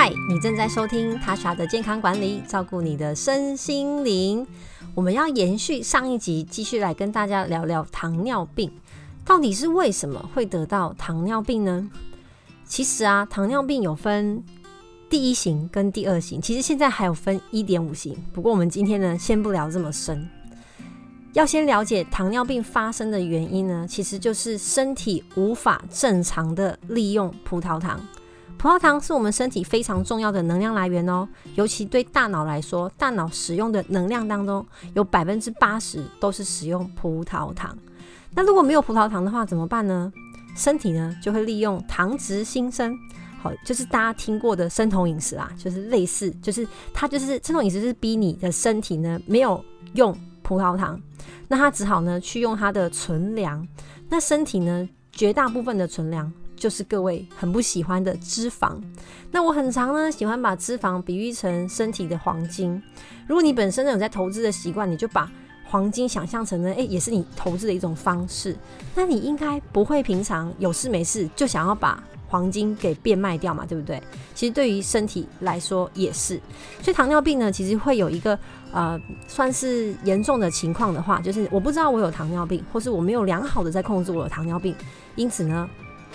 嗨，你正在收听塔莎的健康管理，照顾你的身心灵。我们要延续上一集，继续来跟大家聊聊糖尿病。到底是为什么会得到糖尿病呢？其实啊，糖尿病有分第一型跟第二型，其实现在还有分一点五型。不过我们今天呢，先不聊这么深。要先了解糖尿病发生的原因呢，其实就是身体无法正常的利用葡萄糖。葡萄糖是我们身体非常重要的能量来源哦，尤其对大脑来说，大脑使用的能量当中有百分之八十都是使用葡萄糖。那如果没有葡萄糖的话怎么办呢？身体呢就会利用糖质新生，好，就是大家听过的生酮饮食啊，就是类似，就是它就是生酮饮食，是逼你的身体呢没有用葡萄糖，那它只好呢去用它的存粮。那身体呢绝大部分的存粮。就是各位很不喜欢的脂肪。那我很常呢喜欢把脂肪比喻成身体的黄金。如果你本身呢有在投资的习惯，你就把黄金想象成呢，诶，也是你投资的一种方式。那你应该不会平常有事没事就想要把黄金给变卖掉嘛，对不对？其实对于身体来说也是。所以糖尿病呢，其实会有一个呃算是严重的情况的话，就是我不知道我有糖尿病，或是我没有良好的在控制我的糖尿病，因此呢。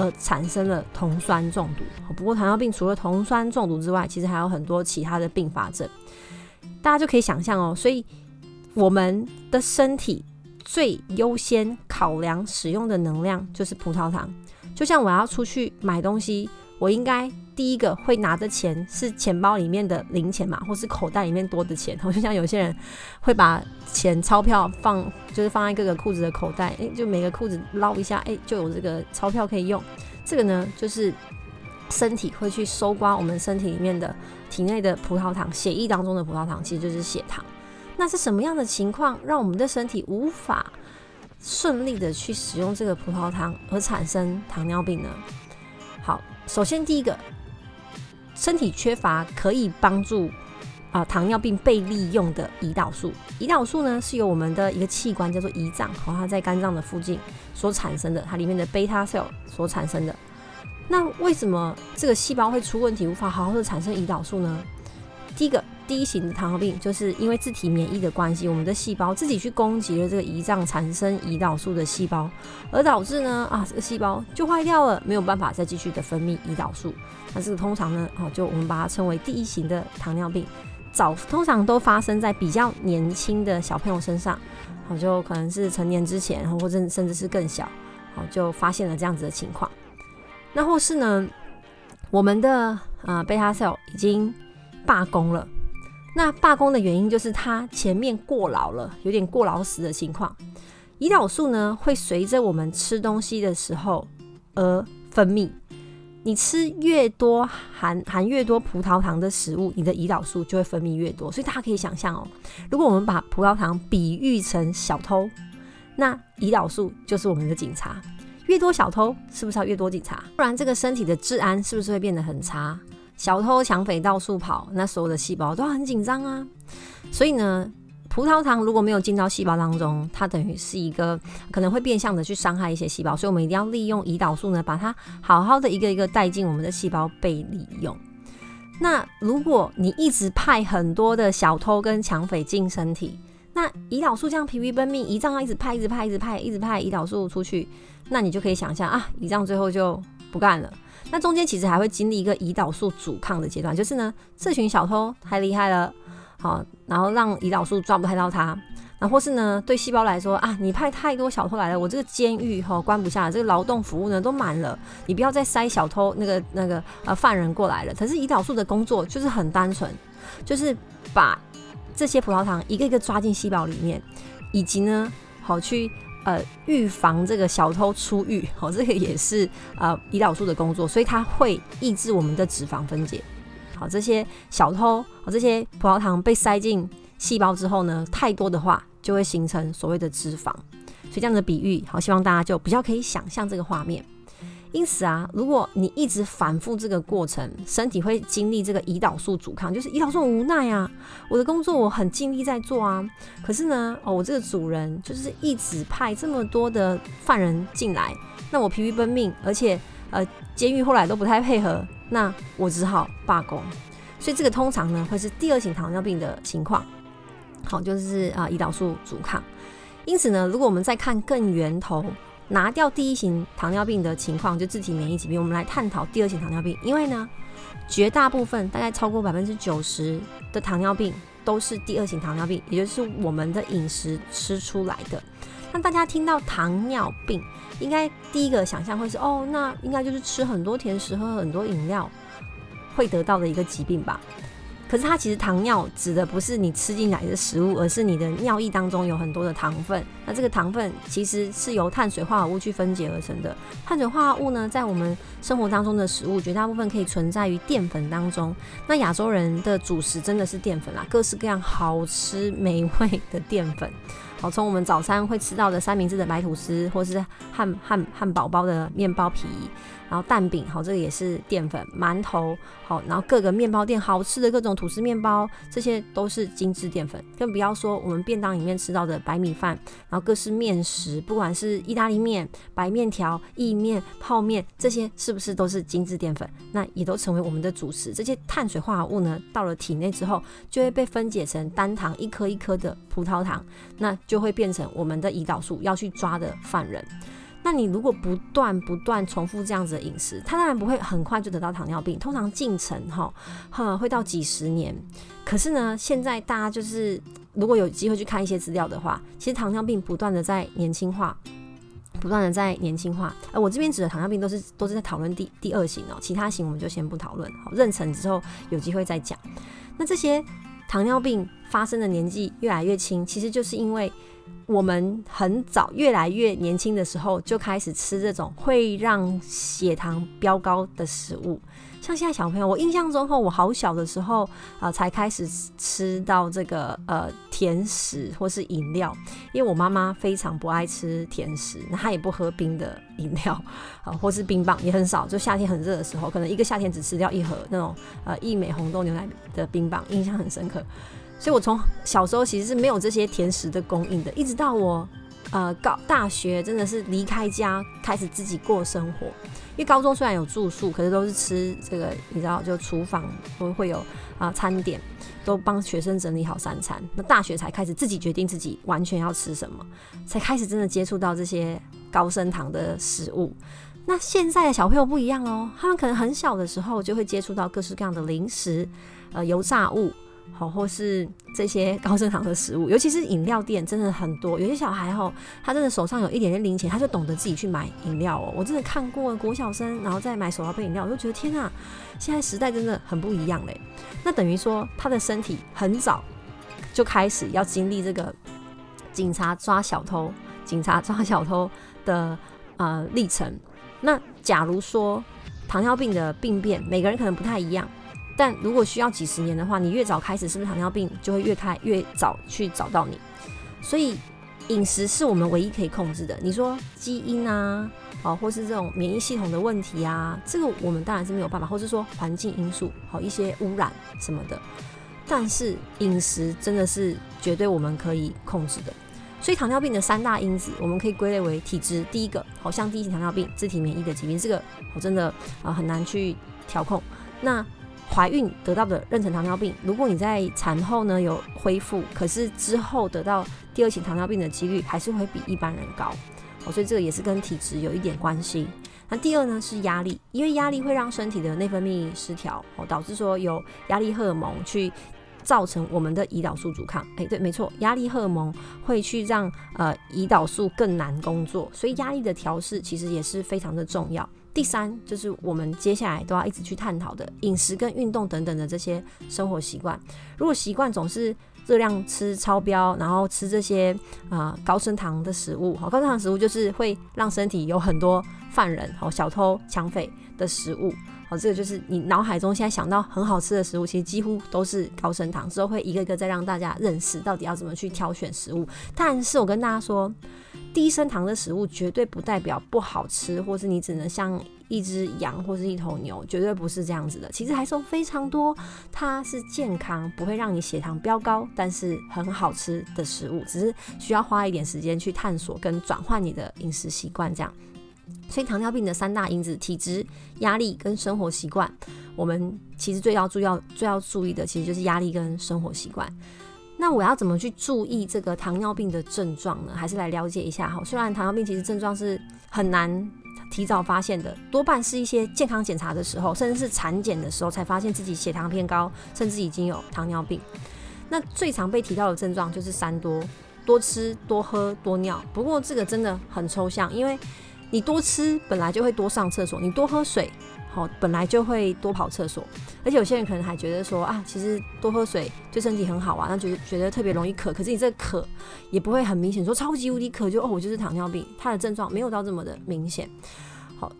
而产生了酮酸中毒。不过糖尿病除了酮酸中毒之外，其实还有很多其他的并发症。大家就可以想象哦，所以我们的身体最优先考量使用的能量就是葡萄糖。就像我要出去买东西，我应该第一个会拿的钱是钱包里面的零钱嘛，或是口袋里面多的钱。我就像有些人会把钱钞票放，就是放在各个裤子的口袋，诶，就每个裤子捞一下，诶，就有这个钞票可以用。这个呢，就是身体会去搜刮我们身体里面的体内的葡萄糖，血液当中的葡萄糖其实就是血糖。那是什么样的情况让我们的身体无法顺利的去使用这个葡萄糖而产生糖尿病呢？好，首先第一个，身体缺乏可以帮助啊、糖尿病被利用的胰岛素。胰岛素呢是由我们的一个器官叫做胰脏，哦它在肝脏的附近所产生的，它里面的贝塔 cell 所产生的。那为什么这个细胞会出问题，无法好好的产生胰岛素呢？第一个。第一型的糖尿病就是因为自体免疫的关系，我们的细胞自己去攻击了这个胰脏产生胰岛素的细胞，而导致呢啊这个细胞就坏掉了，没有办法再继续的分泌胰岛素。那这个通常呢啊就我们把它称为第一型的糖尿病，早通常都发生在比较年轻的小朋友身上，好就可能是成年之前，或者甚至是更小，好就发现了这样子的情况。那或是呢我们的啊贝塔 cell 已经罢工了。那罢工的原因就是它前面过劳了，有点过劳死的情况。胰岛素呢会随着我们吃东西的时候而分泌。你吃越多含含越多葡萄糖的食物，你的胰岛素就会分泌越多。所以大家可以想象哦，如果我们把葡萄糖比喻成小偷，那胰岛素就是我们的警察。越多小偷，是不是要越多警察？不然这个身体的治安是不是会变得很差？小偷抢匪到处跑，那所有的细胞都很紧张啊。所以呢，葡萄糖如果没有进到细胞当中，它等于是一个可能会变相的去伤害一些细胞。所以我们一定要利用胰岛素呢，把它好好的一个一个带进我们的细胞被利用。那如果你一直派很多的小偷跟抢匪进身体，那胰岛素这样疲于奔命，胰脏要一直派、一直派、一直派、一直派胰岛素出去，那你就可以想象啊，胰脏最后就不干了。那中间其实还会经历一个胰岛素阻抗的阶段，就是呢，这群小偷太厉害了，好，然后让胰岛素抓不太到他，然或是呢，对细胞来说啊，你派太多小偷来了，我这个监狱哈关不下了，这个劳动服务呢都满了，你不要再塞小偷那个那个呃犯人过来了。可是胰岛素的工作就是很单纯，就是把这些葡萄糖一个一个抓进细胞里面，以及呢，好去。呃，预防这个小偷出狱，哦，这个也是呃胰岛素的工作，所以它会抑制我们的脂肪分解。好，这些小偷，这些葡萄糖被塞进细胞之后呢，太多的话就会形成所谓的脂肪。所以这样的比喻，好，希望大家就比较可以想象这个画面。因此啊，如果你一直反复这个过程，身体会经历这个胰岛素阻抗，就是胰岛素无奈啊，我的工作我很尽力在做啊，可是呢，哦，我这个主人就是一直派这么多的犯人进来，那我疲于奔命，而且呃，监狱后来都不太配合，那我只好罢工。所以这个通常呢会是第二型糖尿病的情况，好，就是啊胰岛素阻抗。因此呢，如果我们再看更源头，拿掉第一型糖尿病的情况，就自体免疫疾病，我们来探讨第二型糖尿病。因为呢，绝大部分大概超过百分之九十的糖尿病都是第二型糖尿病，也就是我们的饮食吃出来的。那大家听到糖尿病，应该第一个想象会是哦，那应该就是吃很多甜食、喝很多饮料。会得到的一个疾病吧，可是它其实糖尿指的不是你吃进来的食物，而是你的尿液当中有很多的糖分。那这个糖分其实是由碳水化合物去分解而成的。碳水化合物呢，在我们生活当中的食物绝大部分可以存在于淀粉当中。那亚洲人的主食真的是淀粉啦，各式各样好吃美味的淀粉。好，从我们早餐会吃到的三明治的白吐司，或是汉汉汉堡包的面包皮。然后蛋饼，好，这个也是淀粉，馒头，好，然后各个面包店好吃的各种吐司面包，这些都是精致淀粉。更不要说我们便当里面吃到的白米饭，然后各式面食，不管是意大利面、白面条、意面、泡面，这些是不是都是精致淀粉？那也都成为我们的主食。这些碳水化合物呢，到了体内之后，就会被分解成单糖一颗一颗的葡萄糖，那就会变成我们的胰岛素要去抓的犯人。那你如果不断不断重复这样子的饮食，他当然不会很快就得到糖尿病，通常进程哈，哈会到几十年。可是呢，现在大家就是如果有机会去看一些资料的话，其实糖尿病不断的在年轻化，不断的在年轻化。而我这边指的糖尿病都是都是在讨论第第二型哦，其他型我们就先不讨论，好，妊娠之后有机会再讲。那这些糖尿病发生的年纪越来越轻，其实就是因为。我们很早，越来越年轻的时候就开始吃这种会让血糖飙高的食物，像现在小朋友，我印象中后，我好小的时候啊、才开始吃到这个呃甜食或是饮料，因为我妈妈非常不爱吃甜食，那她也不喝冰的饮料啊、或是冰棒也很少，就夏天很热的时候，可能一个夏天只吃掉一盒那种呃义美红豆牛奶的冰棒，印象很深刻。所以，我从小时候其实是没有这些甜食的供应的，一直到我呃高大学真的是离开家开始自己过生活。因为高中虽然有住宿，可是都是吃这个，你知道，就厨房都会有啊、餐点，都帮学生整理好三餐。那大学才开始自己决定自己完全要吃什么，才开始真的接触到这些高升糖的食物。那现在的小朋友不一样哦，他们可能很小的时候就会接触到各式各样的零食，呃，油炸物。好，或是这些高升糖的食物，尤其是饮料店，真的很多。有些小孩哦，他真的手上有一点点零钱，他就懂得自己去买饮料哦。我真的看过国小生，然后再买手摇杯饮料，我就觉得天啊，现在时代真的很不一样嘞。那等于说，他的身体很早就开始要经历这个警察抓小偷、警察抓小偷的呃历程。那假如说糖尿病的病变，每个人可能不太一样。但如果需要几十年的话，你越早开始，是不是糖尿病就会越开越早去找到你？所以饮食是我们唯一可以控制的。你说基因啊，好，或是这种免疫系统的问题啊，这个我们当然是没有办法，或是说环境因素，好，一些污染什么的。但是饮食真的是绝对我们可以控制的。所以糖尿病的三大因子，我们可以归类为体质。第一个，好像第一型糖尿病，自体免疫的疾病，这个我真的啊很难去调控。那怀孕得到的妊娠糖尿病，如果你在产后呢有恢复，可是之后得到第二型糖尿病的几率还是会比一般人高，哦，所以这个也是跟体质有一点关系。那第二呢是压力，因为压力会让身体的内分泌失调，哦，导致说有压力荷尔蒙去造成我们的胰岛素阻抗。哎，对，没错，压力荷尔蒙会去让呃胰岛素更难工作，所以压力的调试其实也是非常的重要。第三就是我们接下来都要一直去探讨的饮食跟运动等等的这些生活习惯。如果习惯总是热量吃超标，然后吃这些啊、高升糖的食物，好，高升糖食物就是会让身体有很多犯人、好小偷、抢匪的食物，好，这个就是你脑海中现在想到很好吃的食物，其实几乎都是高升糖。之后会一个一个再让大家认识到底要怎么去挑选食物。但是我跟大家说。低升糖的食物绝对不代表不好吃，或是你只能像一只羊或是一头牛，绝对不是这样子的。其实还是有非常多，它是健康，不会让你血糖飙高，但是很好吃的食物，只是需要花一点时间去探索跟转换你的饮食习惯这样。所以糖尿病的三大因子：体质、压力跟生活习惯。我们其实最要注、要最要注意的，其实就是压力跟生活习惯。那我要怎么去注意这个糖尿病的症状呢？还是来了解一下哈。虽然糖尿病其实症状是很难提早发现的，多半是一些健康检查的时候，甚至是产检的时候才发现自己血糖偏高，甚至已经有糖尿病。那最常被提到的症状就是三多：多吃、多喝、多尿。不过这个真的很抽象，因为你多吃本来就会多上厕所，你多喝水。好，本来就会多跑厕所，而且有些人可能还觉得说啊，其实多喝水对身体很好啊，那觉得觉得特别容易渴，可是你这个渴也不会很明显，说超级无敌渴就哦，我就是糖尿病，它的症状没有到这么的明显。好，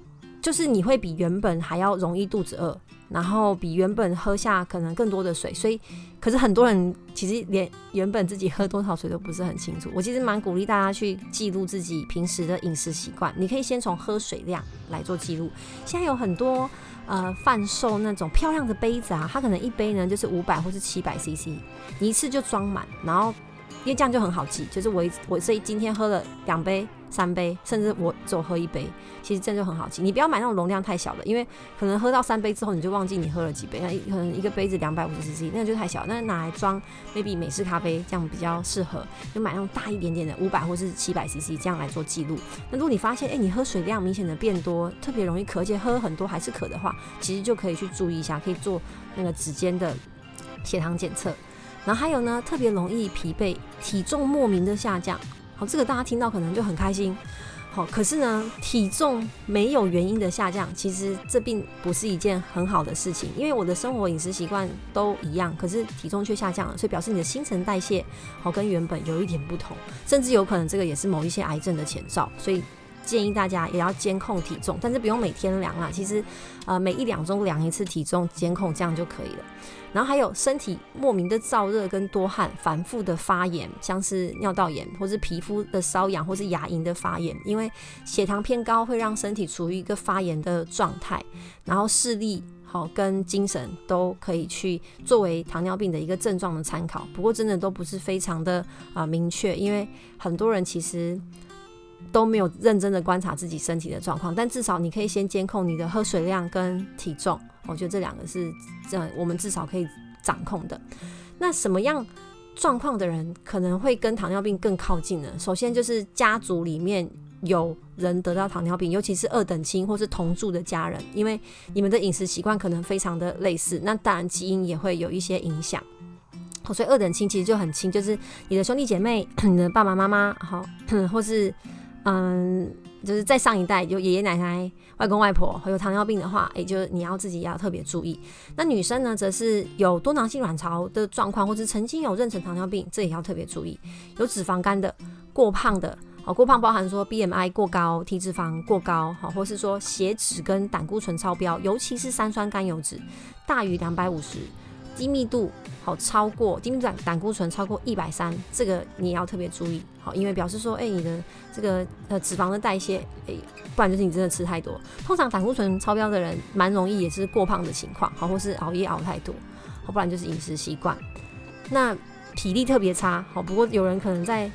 就是你会比原本还要容易肚子饿。然后比原本喝下可能更多的水，所以可是很多人其实连原本自己喝多少水都不是很清楚。我其实蛮鼓励大家去记录自己平时的饮食习惯，你可以先从喝水量来做记录。现在有很多呃贩售那种漂亮的杯子啊，它可能一杯呢就是五百或是七百 CC，你一次就装满，然后因为这样就很好记，就是我我所以今天喝了两杯。三杯，甚至我只喝一杯，其实这样就很好记。你不要买那种容量太小的，因为可能喝到三杯之后，你就忘记你喝了几杯。那可能一个杯子两百五十 CC，那就太小。那拿来装，maybe 美式咖啡这样比较适合。就买那种大一点点的，五百或是七百 CC 这样来做记录。那如果你发现，哎、你喝水量明显的变多，特别容易渴，而且喝很多还是渴的话，其实就可以去注意一下，可以做那个指尖的血糖检测。然后还有呢，特别容易疲惫，体重莫名的下降。好，这个大家听到可能就很开心。好，可是呢，体重没有原因的下降，其实这并不是一件很好的事情。因为我的生活饮食习惯都一样，可是体重却下降了，所以表示你的新陈代谢好跟原本有一点不同，甚至有可能这个也是某一些癌症的前兆。所以建议大家也要监控体重，但是不用每天量啦，其实呃每一两周量一次体重监控，这样就可以了。然后还有身体莫名的燥热跟多汗，反复的发炎，像是尿道炎，或是皮肤的瘙痒，或是牙龈的发炎。因为血糖偏高会让身体处于一个发炎的状态，然后视力好跟精神都可以去作为糖尿病的一个症状的参考。不过真的都不是非常的啊、明确，因为很多人其实都没有认真的观察自己身体的状况。但至少你可以先监控你的喝水量跟体重。我觉得这两个是这样，我们至少可以掌控的。那什么样状况的人可能会跟糖尿病更靠近呢？首先就是家族里面有人得到糖尿病，尤其是二等亲或是同住的家人，因为你们的饮食习惯可能非常的类似，那当然基因也会有一些影响。所以二等亲其实就很亲，就是你的兄弟姐妹、你的爸爸妈妈，好，或是嗯。就是在上一代有爷爷奶奶、外公外婆有糖尿病的话，也、就你要自己要特别注意。那女生呢，则是有多囊性卵巢的状况，或者曾经有妊娠糖尿病，这也要特别注意。有脂肪肝的、过胖的，好，过胖包含说 BMI 过高、体脂肪过高，好，或是说血脂跟胆固醇超标，尤其是三酸甘油脂大于两百五十。低密度好超过低密胆胆固醇超过一百三，这个你也要特别注意好，因为表示说，哎、你的这个呃脂肪的代谢，哎、不然就是你真的吃太多。通常胆固醇超标的人，蛮容易也是过胖的情况，好，或是熬夜熬太多，好，不然就是饮食习惯。那体力特别差，好，不过有人可能在。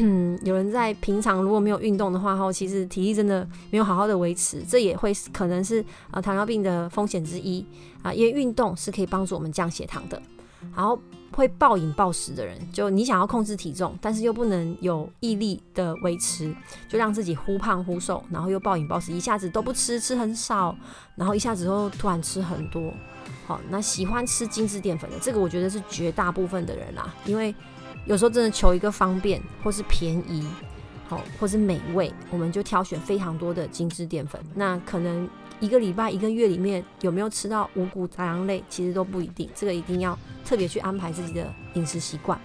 嗯，有人在平常如果没有运动的话，哈，其实体力真的没有好好的维持，这也会可能是啊糖尿病的风险之一啊。因为运动是可以帮助我们降血糖的。然后会暴饮暴食的人，就你想要控制体重，但是又不能有毅力的维持，就让自己忽胖忽瘦，然后又暴饮暴食，一下子都不吃，吃很少，然后一下子又突然吃很多。好，那喜欢吃精致淀粉的，这个我觉得是绝大部分的人啦，因为。有时候真的求一个方便，或是便宜，好，或是美味，我们就挑选非常多的精致淀粉。那可能一个礼拜、一个月里面有没有吃到五谷杂粮类，其实都不一定。这个一定要特别去安排自己的饮食习惯。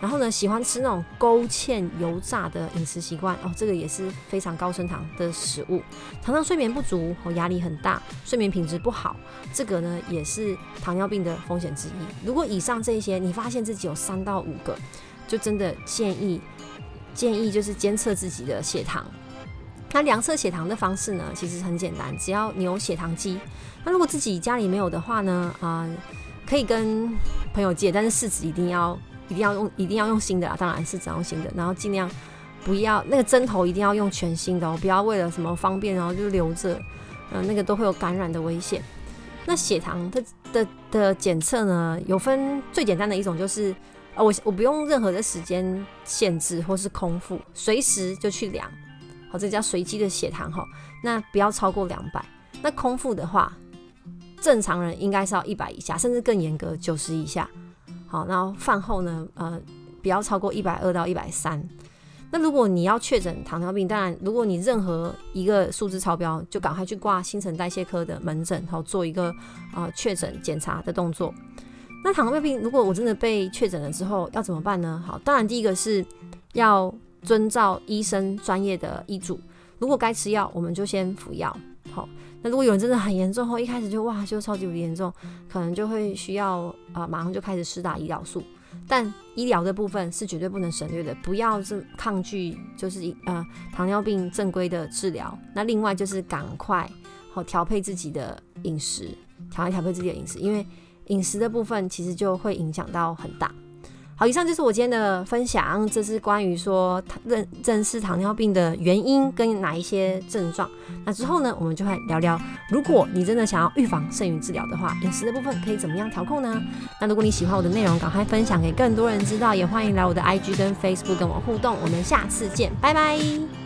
然后呢，喜欢吃那种勾芡油炸的饮食习惯哦，这个也是非常高升糖的食物。常常睡眠不足哦，压力很大，睡眠品质不好，这个呢也是糖尿病的风险之一。如果以上这些你发现自己有三到五个，就真的建议建议就是监测自己的血糖。那量测血糖的方式呢，其实很简单，只要你有血糖机。那如果自己家里没有的话呢，啊、可以跟朋友借，但是试纸一定要。一定要用，一定要用新的啊！当然是只要用新的，然后尽量不要那个针头一定要用全新的哦，不要为了什么方便然后就留着，嗯，那个都会有感染的危险。那血糖的的的检测呢，有分最简单的一种就是，呃，我我不用任何的时间限制或是空腹，随时就去量，好，这叫随机的血糖哈，那不要超过两百。那空腹的话，正常人应该是要一百以下，甚至更严格九十以下。好，然后饭后呢，呃，不要超过一百二到一百三。那如果你要确诊糖尿病，当然，如果你任何一个数字超标，就赶快去挂新陈代谢科的门诊，然后做一个呃确诊检查的动作。那糖尿病如果我真的被确诊了之后，要怎么办呢？好，当然第一个是要遵照医生专业的医嘱，如果该吃药，我们就先服药。好，那如果有人真的很严重后，一开始就哇就超级无敌严重，可能就会需要啊、呃、马上就开始施打胰岛素。但医疗的部分是绝对不能省略的，不要是抗拒，就是呃糖尿病正规的治疗。那另外就是赶快好调配自己的饮食，调一调配自己的饮食，因为饮食的部分其实就会影响到很大。好，以上就是我今天的分享，这是关于说认认识糖尿病的原因跟哪一些症状。那之后呢，我们就会聊聊，如果你真的想要预防胜于治疗的话，饮食的部分可以怎么样调控呢？那如果你喜欢我的内容，赶快分享给更多人知道，也欢迎来我的 IG 跟 Facebook 跟我互动。我们下次见，拜拜。